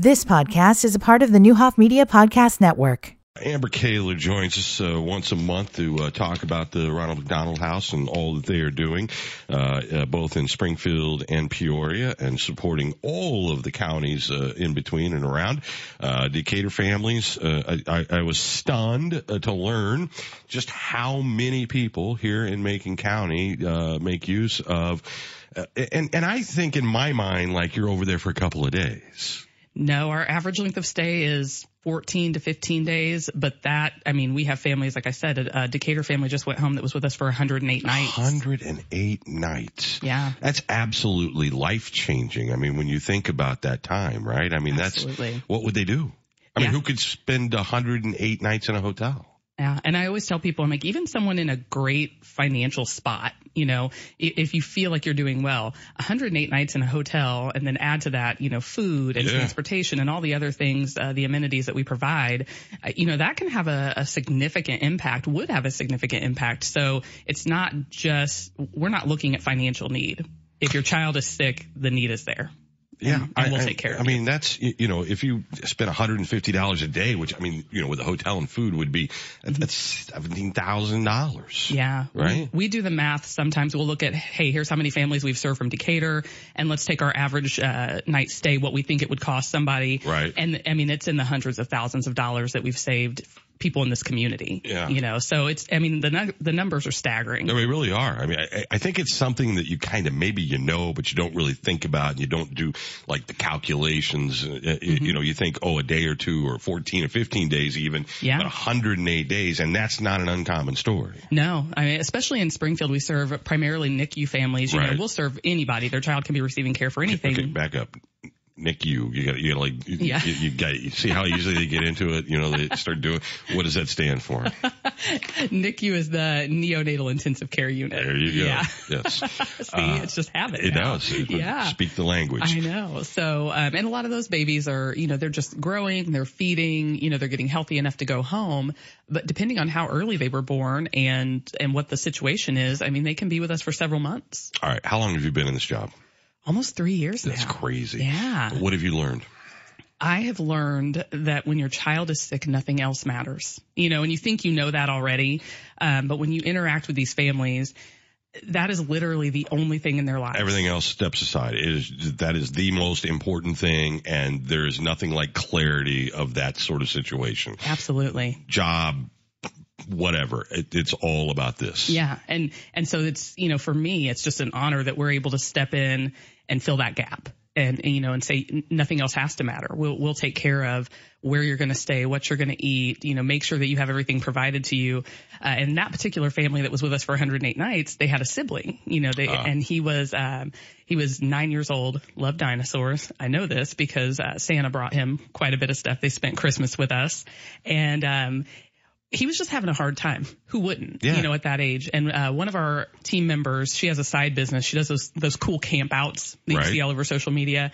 This podcast is a part of the Neuhoff Media Podcast Network. Amber Kaler joins us uh, once a month to uh, talk about the Ronald McDonald House and all that they are doing, uh, uh both in Springfield and Peoria, and supporting all of the counties uh, in between and around. Uh, Decatur families. I, I, I, was stunned to learn just how many people here in Macon County make use of. and and I think in my mind, like you're over there for a couple of days. No, our average length of stay is 14 to 15 days, but that, I mean, we have families, like I said, a, a Decatur family just went home that was with us for 108 nights. 108 nights. Yeah. That's absolutely life changing. I mean, when you think about that time, right? I mean, absolutely. that's, what would they do? I mean, who could spend 108 nights in a hotel? Yeah. And I always tell people, I'm like, even someone in a great financial spot, you know, if you feel like you're doing well, 108 nights in a hotel and then add to that, you know, food and yeah. transportation and all the other things, uh, the amenities that we provide, uh, you know, that can have a, a significant impact, would have a significant impact. So it's not just, we're not looking at financial need. If your child is sick, the need is there. Yeah, and, and we'll I, take care I, of I mean, that's, you know, if you spend $150 a day, which I mean, you know, with a hotel and food would be, that's $17,000. Yeah. Right? We, we, do the math. Sometimes we'll look at, hey, here's how many families we've served from Decatur, and let's take our average uh, night stay, what we think it would cost somebody. Right. And I mean, it's in the hundreds of thousands of dollars that we've saved people in this community. Yeah. You know, so it's, I mean, the, the numbers are staggering. No, they really are. I mean, I, I think it's something that you kind of, maybe you know, but you don't really think about and you don't do like the calculations. Uh, mm-hmm. You know, you think, oh, a day or two or 14 or 15 days even. Yeah. But 108 days. And that's not an uncommon story. No, I mean, especially in Springfield, we serve primarily NICU families. You right. know, we'll serve anybody. Their child can be receiving care for anything. Okay, back up. NICU. You got you got like yeah. you, you got you see how easily they get into it. You know they start doing. What does that stand for? NICU is the neonatal intensive care unit. There you go. Yeah. Yes. see, uh, it's just habit. It now. does. It, yeah. Speak the language. I know. So um, and a lot of those babies are you know they're just growing, they're feeding, you know they're getting healthy enough to go home. But depending on how early they were born and and what the situation is, I mean they can be with us for several months. All right. How long have you been in this job? Almost three years ago. That's now. crazy. Yeah. What have you learned? I have learned that when your child is sick, nothing else matters. You know, and you think you know that already, um, but when you interact with these families, that is literally the only thing in their lives. Everything else steps aside. It is that is the most important thing, and there is nothing like clarity of that sort of situation. Absolutely. Job, whatever. It, it's all about this. Yeah, and and so it's you know for me, it's just an honor that we're able to step in and fill that gap. And, you know, and say nothing else has to matter. We'll we'll take care of where you're going to stay, what you're going to eat. You know, make sure that you have everything provided to you. Uh, and that particular family that was with us for 108 nights, they had a sibling. You know, they uh. and he was um, he was nine years old, loved dinosaurs. I know this because uh, Santa brought him quite a bit of stuff. They spent Christmas with us, and um, he was just having a hard time. Who wouldn't? Yeah. You know, at that age. And uh, one of our team members, she has a side business. She does those those cool camp outs that right. you see all over social media.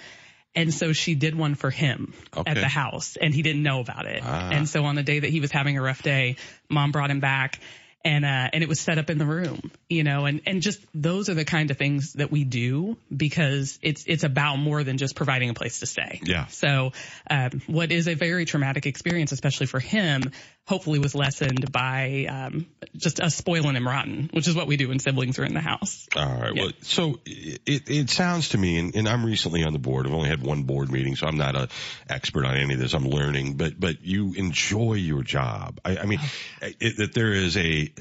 And so she did one for him okay. at the house, and he didn't know about it. Ah. And so on the day that he was having a rough day, mom brought him back and uh, and it was set up in the room, you know, and and just those are the kind of things that we do because it's it's about more than just providing a place to stay. Yeah. So, um, what is a very traumatic experience, especially for him, hopefully was lessened by um, just us spoiling him rotten, which is what we do when siblings are in the house. All right. Yeah. Well, so it, it sounds to me, and, and, I'm recently on the board. I've only had one board meeting, so I'm not an expert on any of this. I'm learning, but but you enjoy your job. I, I mean, oh. it, that there is a,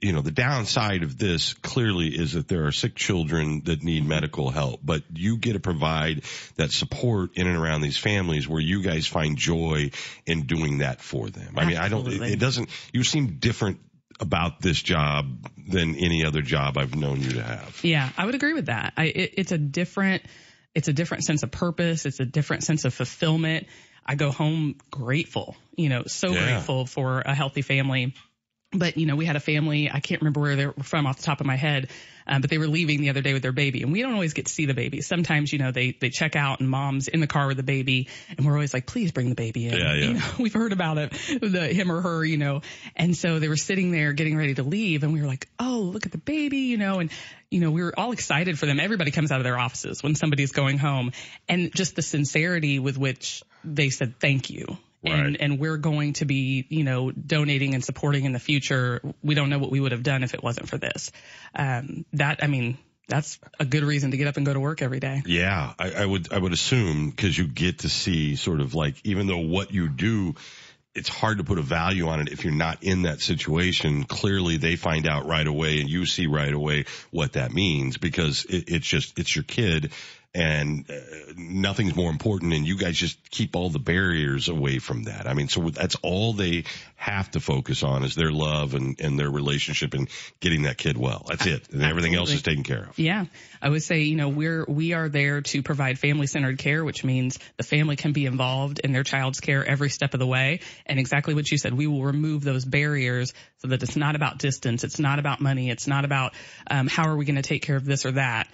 you know, the downside of this clearly is that there are sick children that need medical help, but you get to provide that support in and around these families where you guys find joy in doing that for them. I mean, I don't it, it doesn't. You seem different about this job than any other job I've known you to have. Yeah, I would agree with that. I, it, it's a different, it's a different sense of purpose. It's a different sense of fulfillment. I go home grateful, you know, so yeah. grateful for a healthy family but you know, we had a family. I can't remember where they were from off the top of my head, um, but they were leaving the other day with their baby, and we don't always get to see the baby. Sometimes, you know, they they check out and mom's in the car with the baby, and we're always like, please bring the baby in. Yeah, yeah. You know, we've heard about it, the him or her, you know, and so they were sitting there getting ready to leave, and we were like, oh, look at the baby, you know, and you know, we were all excited for them. Everybody comes out of their offices when somebody's going home, and just the sincerity with which they said thank you Right. and and we're going to be you know donating and supporting in the future. We don't know what we would have done if it wasn't for this. Um, that I mean that's a good reason to get up and go to work every day. Yeah, I, I would I would assume because you get to see sort of like even though what you do, it's hard to put a value on it if you're not in that situation. Clearly, they find out right away, and you see right away what that means because it, it's just it's your kid. And uh, nothing's more important, and you guys just keep all the barriers away from that. I mean, so that's all they have to focus on is their love and, and their relationship and getting that kid well. That's it, and everything else is taken care of. Yeah, I would say you know we're we are there to provide family centered care, which means the family can be involved in their child's care every step of the way. And exactly what you said, we will remove those barriers so that it's not about distance, it's not about money, it's not about um, how are we going to take care of this or that.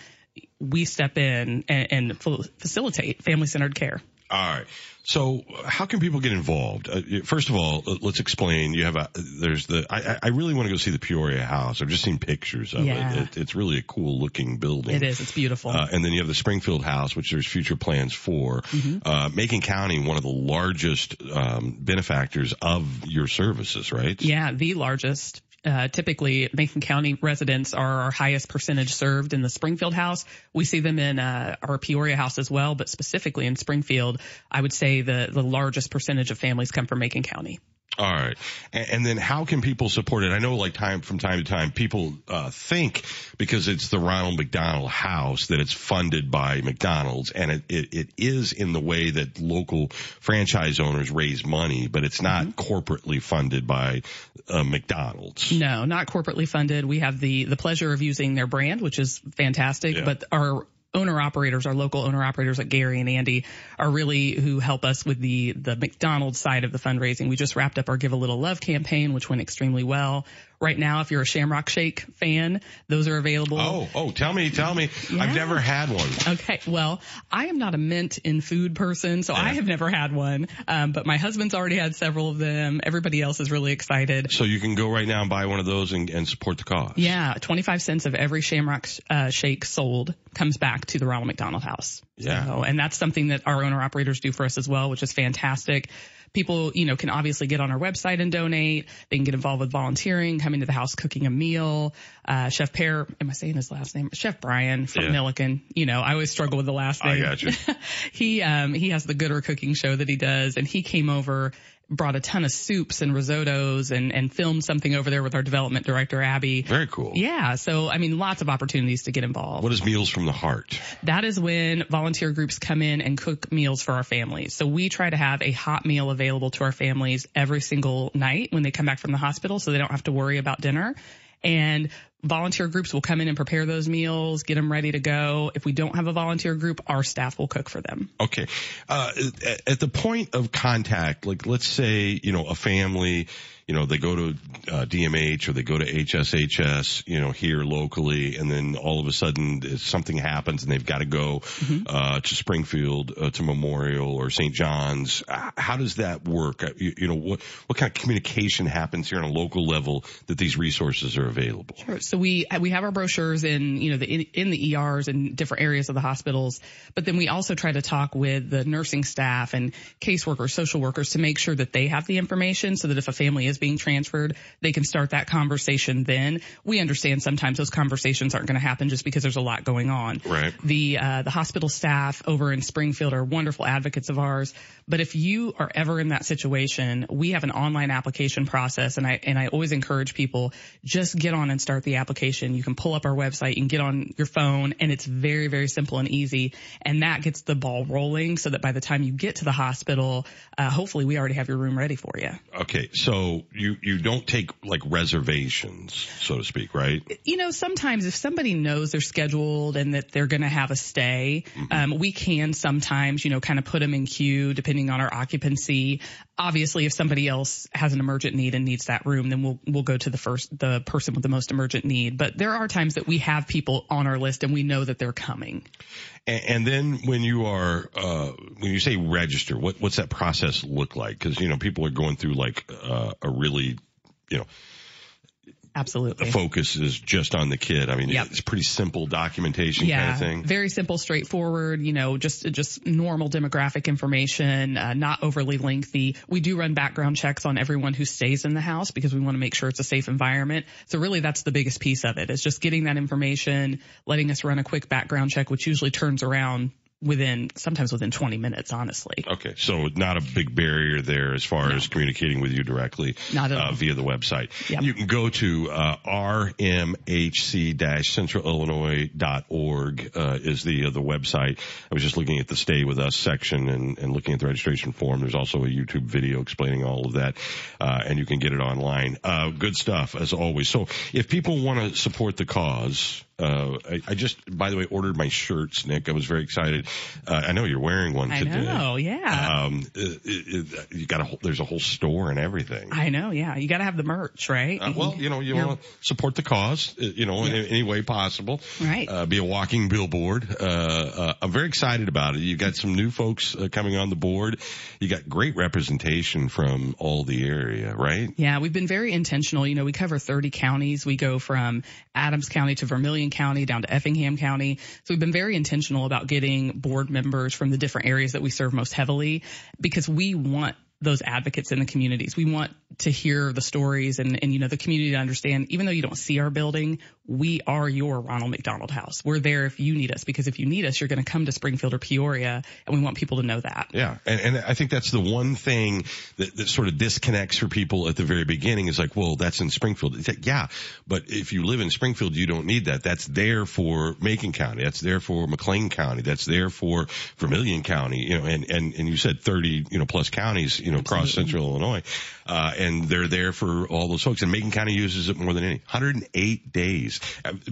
We step in and, and facilitate family centered care. All right. So how can people get involved? Uh, first of all, let's explain. You have a, there's the, I, I really want to go see the Peoria house. I've just seen pictures of Yeah. it. it. It's really a cool looking building. It is, it's beautiful. Uh, and then you have the Springfield house, which there's future plans for. Mm-hmm. Uh, Macon County, one of the largest, um, benefactors of your services, right? Yeah, the largest. Uh, typically, Macon County residents are our highest percentage served in the Springfield house. We see them in uh, our Peoria house as well, but specifically in Springfield, I would say the the largest percentage of families come from Macon County. All right. And, and then how can people support it? I know like time from time to time people uh, think because it's the Ronald McDonald House that it's funded by McDonald's and it, it, it is in the way that local franchise owners raise money, but it's not corporately funded by uh, McDonald's. No, not corporately funded. We have the the pleasure of using their brand, which is fantastic. Yeah. But our owner operators, our local owner operators like Gary and Andy are really who help us with the the McDonald's side of the fundraising. We just wrapped up our Give a Little Love campaign, which went extremely well. Right now, if you're a Shamrock Shake fan, those are available. Oh, oh, tell me, tell me. Yeah. I've never had one. Okay, well, I am not a mint in food person, so I have never had one. Um, but my husband's already had several of them. Everybody else is really excited. So you can go right now and buy one of those and, and support the cause. Yeah, 25 cents of every Shamrock uh, shake sold comes back to the Ronald McDonald House. Yeah. So, and that's something that our owner operators do for us as well, which is fantastic. People, you know, can obviously get on our website and donate. They can get involved with volunteering, coming to the house, cooking a meal. Uh, Chef Pear, am I saying his last name? Chef Brian from Yeah. Millikin. You know, I always struggle with the last name. I got you. he, um, he has the Gooder cooking show that he does and he came over, brought a ton of soups and risottos and, and filmed something over there with our development director, Abby. Very cool. Yeah. So, I mean, lots of opportunities to get involved. What is Meals from the Heart? That is when volunteer groups come in and cook meals for our families. So we try to have a hot meal available to our families every single night when they come back from the hospital so they don't have to worry about dinner. And volunteer groups will come in and prepare those meals, get them ready to go. If we don't have a volunteer group, our staff will cook for them. Okay. Uh, at, the point of contact, like let's say, you know, a family, you know, they go to uh, DMH or they go to HSHS, you know, here locally, and then all of a sudden uh, something happens and they've got to go uh, to Springfield, uh, to Memorial or St. John's. Uh, How does that work? Uh, You, you know, what what kind of communication happens here on a local level that these resources are available? So we we have our brochures in you know the in, in the ERs and different areas of the hospitals, but then we also try to talk with the nursing staff and caseworkers, social workers to make sure that they have the information so that if a family is being transferred, they can start that conversation. Then we understand sometimes those conversations aren't going to happen just because there's a lot going on. Right. The uh, the hospital staff over in Springfield are wonderful advocates of ours. But if you are ever in that situation, we have an online application process, and I and I always encourage people just get on and start the application. You can pull up our website, you can get on your phone, and it's very very simple and easy, and that gets the ball rolling so that by the time you get to the hospital, uh, hopefully we already have your room ready for you. Okay, so you you don't take like reservations, so to speak, right? you know, sometimes if somebody knows they're scheduled and that they're going to have a stay, um, we can sometimes, you know, kind of put them in queue depending on our occupancy. Obviously, if somebody else has an emergent need and needs that room, then we'll we'll go to the first the person with the most emergent need. But there are times that we have people on our list and we know that they're coming. And, and then when you are uh, when you say register, what what's that process look like? Because you know people are going through like uh, a really you know Absolutely. the focus is just on the kid. I mean, Yep. it's pretty simple documentation yeah, kind of thing. very simple, straightforward. You know, just just normal demographic information, uh, not overly lengthy. We do run background checks on everyone who stays in the house because we want to make sure it's a safe environment. So really, that's the biggest piece of it is just getting that information, letting us run a quick background check, which usually turns around within sometimes within 20 minutes. Honestly, Okay, so not a big barrier there as far as communicating with you directly uh, via the website. Yep. You can go to uh, rmhc-centralillinois.org uh, is the uh, the website. I was just looking at the Stay With Us section and, and looking at the registration form. There's also a YouTube video explaining all of that, uh, and you can get it online. Uh, good stuff as always. So if people want to support the cause, uh, I, I just, by the way, ordered my shirts, Nick. I was very excited. Uh, I know you're wearing one today. I know, yeah. Um, it, it, you got a whole, there's a whole store and everything. I know, yeah. You got to have the merch, right? Uh, well, you know, you You're- want to support the cause, uh, you know, in any way possible. Right. Uh, be a walking billboard. Uh, uh, I'm very excited about it. You got some new folks uh, coming on the board. You got great representation from all the area, right? Yeah, we've been very intentional. You know, we cover 30 counties. We go from Adams County to Vermilion County down to Effingham County. So we've been very intentional about getting board members from the different areas that we serve most heavily because we want those advocates in the communities. We want to hear the stories and, and, you know, the community to understand, even though you don't see our building, we are your Ronald McDonald House. We're there if you need us because if you need us, you're going to come to Springfield or Peoria and we want people to know that. Yeah, and, and I think that's the one thing that, that sort of disconnects for people at the very beginning is like, well, that's in Springfield. It's like, yeah, but if you live in Springfield, you don't need that. That's there for Macon County. That's there for McLean County. That's there for Vermilion County. You know, and and and you said thirty, you know, plus counties, you know, across Central Illinois, uh, and they're there for all those folks. And Macon County uses it more than any. 108 days.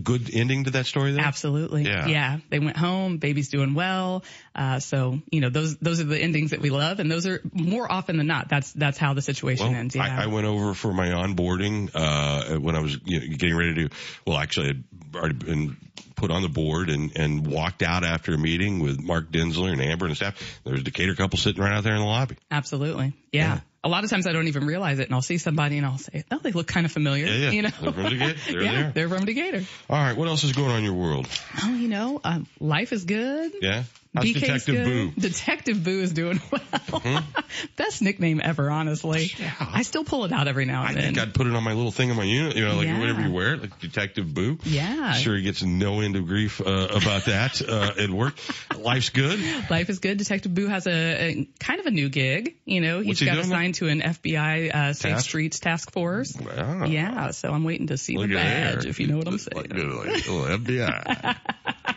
Good ending to that story, there. Absolutely. Yeah. They went home. Baby's doing well. Uh, so, you know, those, those are the endings that we love. And those are more often than not. That's, that's how the situation Well, ends. Yeah. I, I went over for my onboarding uh, when I was you know, getting ready to. Well, actually, I'd already been put on the board and and walked out after a meeting with Mark Dinsler and Amber and staff. There was a Decatur couple sitting right out there in the lobby. Absolutely. Yeah. Yeah. A lot of times I don't even realize it and I'll see somebody and I'll say, oh, they look kind of familiar. Yeah, yeah. You know? They're from Decatur. They're yeah, there. they're from Decatur. All right, what else is going on in your world? Oh, you know, uh, life is good. Yeah, how's BK's Detective good. Boo? Detective Boo is doing well. Best nickname ever, honestly. I still pull it out every now I and then. I think I'd put it on my little thing on my unit, you know, like Yeah. whenever you wear it, like Detective Boo. Yeah. Sure, he gets no end of grief uh, about that uh, at work. Life's good. Life is good. Detective Boo has a, a kind of a new gig. You know, he's What's he got now? assigned to an FBI uh, Safe Task? Streets Task Force. Wow. Yeah, so I'm waiting to see Look the badge, there. if you know what I'm saying. Like, like, FBI.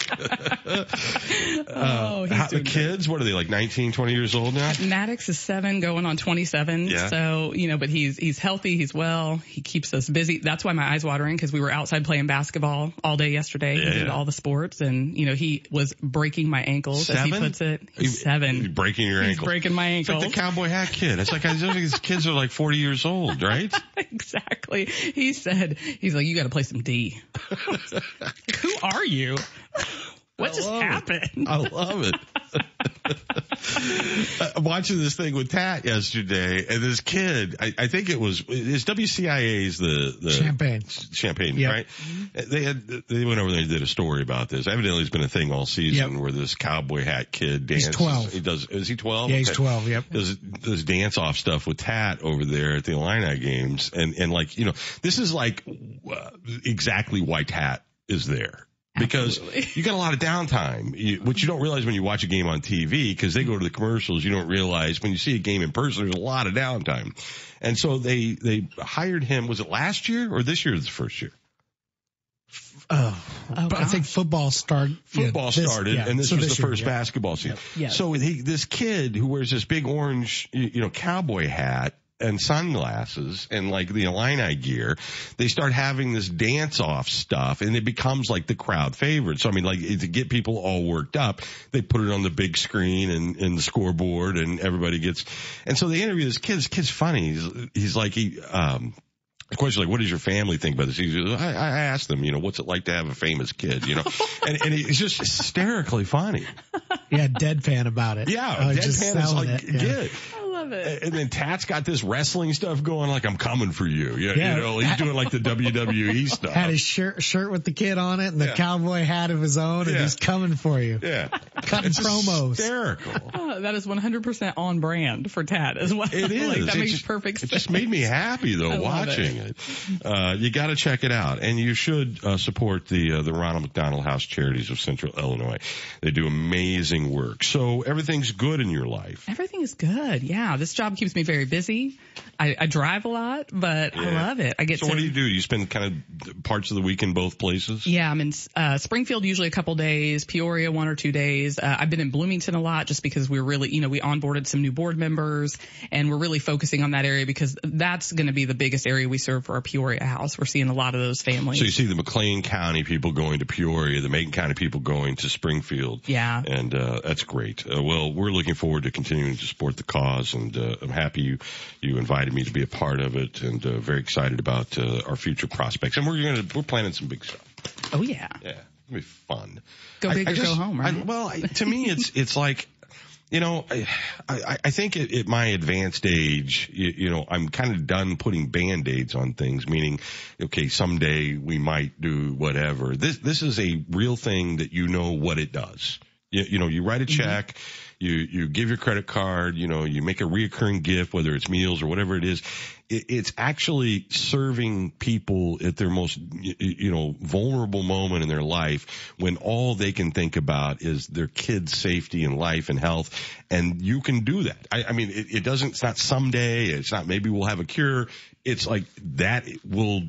Uh, oh, he's How, the kids, what are they, like 19, 20 years old now? Maddox is seven, going on 27. Yeah. So, you know, but he's, he's healthy. He's well. He keeps us busy. That's why my eyes watering because we were outside playing basketball all day yesterday. Yeah, he did all the sports and, you know, he was breaking my ankles as he Seven? puts it. He's seven. you're breaking your He's ankle. breaking my It's ankles. like the cowboy hat kid. It's like I think these kids are like 40 years old, right? exactly. He said, he's like, you got to play some D. Who are you? What I just love it. happened? I love it. I'm watching this thing with Tat yesterday, and this kid, I, I think it was, it's WCIA's the, the Champaign. Champaign, Yep. right? They had, they went over there and did a story about this. Evidently it's been a thing all season Yep. where this cowboy hat kid dances. 12. He does, is he 12? Yeah, he's Okay. 12. Yep. does does dance off stuff with Tat over there at the Illini games, and and like you know, this is like uh, exactly why Tat is there. Because Absolutely. you got a lot of downtime, you, which you don't realize when you watch a game on TV. Because they go to the commercials, you don't realize when you see a game in person, there's a lot of downtime. And so they they hired him. Was it last year or this year? The first year? Uh, oh, Oh, but I think gosh. football started. football started, and this was the first basketball. basketball season. Yes. So he, this kid who wears this big orange, you you know, cowboy hat, and sunglasses and like the Illini gear, they start having this dance off stuff and it becomes like the crowd favorite. So I mean, like to get people all worked up, they put it on the big screen and, and the scoreboard and everybody gets, and so they interview this kid. This kid's funny. He's, he's like, he, um, the question like, what does your family think about this? He says, I, I asked them, you know, what's it like to have a famous kid, you know, and, and he's just hysterically funny. Yeah, deadpan about it. Yeah, Uh, just deadpan is like, it. Yeah. get it. I love it. And then Tat's got this wrestling stuff going, like I'm coming for you. Yeah, Yeah. you know, he's doing like the WWE stuff. Had his shirt shirt with the kid on it and the Yeah. cowboy hat of his own, and Yeah. he's coming for you. yeah, Cutting It's promos. Hysterical. Oh, that is 100% on brand for Tat as well. It is. like, that It makes just- perfect Sense. It just made me happy though I love watching it. Uh, you got to check it out, and you should uh, support the uh, the Ronald McDonald House Charities of Central Illinois. They do amazing work. So everything's good in your life. Everything is good. Yeah, this job keeps me very busy. I, I drive a lot, but I love it. I get So to. what do you do? You spend kind of parts of the week in both places. Yeah, I'm in uh, Springfield usually a couple days, Peoria one or two days. Uh, I've been in Bloomington a lot just because we're really, you know, we onboarded some new board members and we're really focusing on that area because that's going to be the biggest area we serve for our Peoria house. We're seeing a lot of those families. So you see the McLean County people going to Peoria, the Macon County people going to Springfield. Yeah. And, uh, that's great. Uh, well, we're looking forward to continuing to support the cause and, uh, I'm happy you, you invited me to be a part of it and, uh, very excited about, uh, our future prospects. And we're gonna, we're planning some big stuff. oh yeah. Yeah. It'll be fun. Go big I or just- go home, I- right? well, I- to me, it's, it's like, you know, I, I, I think at, at my advanced age, you, you know, I'm kind of done putting band-aids on things, meaning, okay, someday we might do whatever. This, this is a real thing that you know what it does. You, you know, you write a mm-hmm. check, you, you give your credit card, you know, you make a reoccurring gift, whether it's meals or whatever it is. It, it's actually serving people at their most, you know, vulnerable moment in their life when all they can think about is their kids' safety and life and health. And you can do that. I, I mean, it, it doesn't, it's not someday. It's not maybe we'll have a cure. It's like that will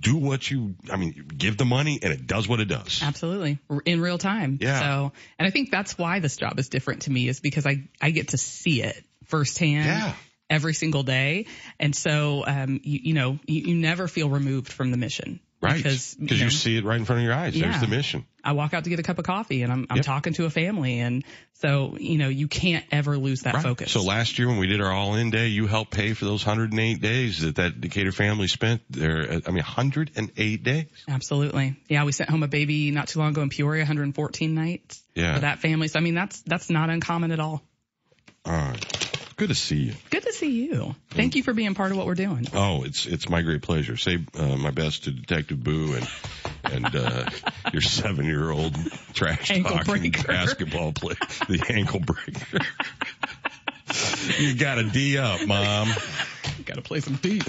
do what you, I mean, you give the money and it does what it does. Absolutely. In real time. Yeah. So, and I think that's why this job is different to me is because I, I get to see it firsthand. Yeah. Every single day. And so, um, you, you know, you, you never feel removed from the mission. Right. Because, Because you you see it right in front of your eyes. There's the mission. I walk out to get a cup of coffee and I'm, I'm Yep. talking to a family. And so, you know, you can't ever lose that Right. focus. So last year when we did our all-in day, you helped pay for those 108 days that that Decatur family spent there. I mean, 108 days. Absolutely. Yeah. We sent home a baby not too long ago in Peoria, 114 nights Yeah. for that family. So, I mean, that's, that's not uncommon at all. All right. Good to see you. Good to see you. Thank you for being part of what we're doing. Oh, it's it's my great pleasure. Say uh, my best to Detective Boo and and uh, your seven year old trash Ankle talking breaker. basketball player, the ankle breaker. you got to D up, mom. Got to play some D.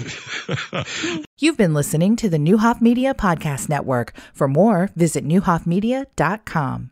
You've been listening to the Neuhoff Media Podcast Network. For more, visit neuhoffmedia.com.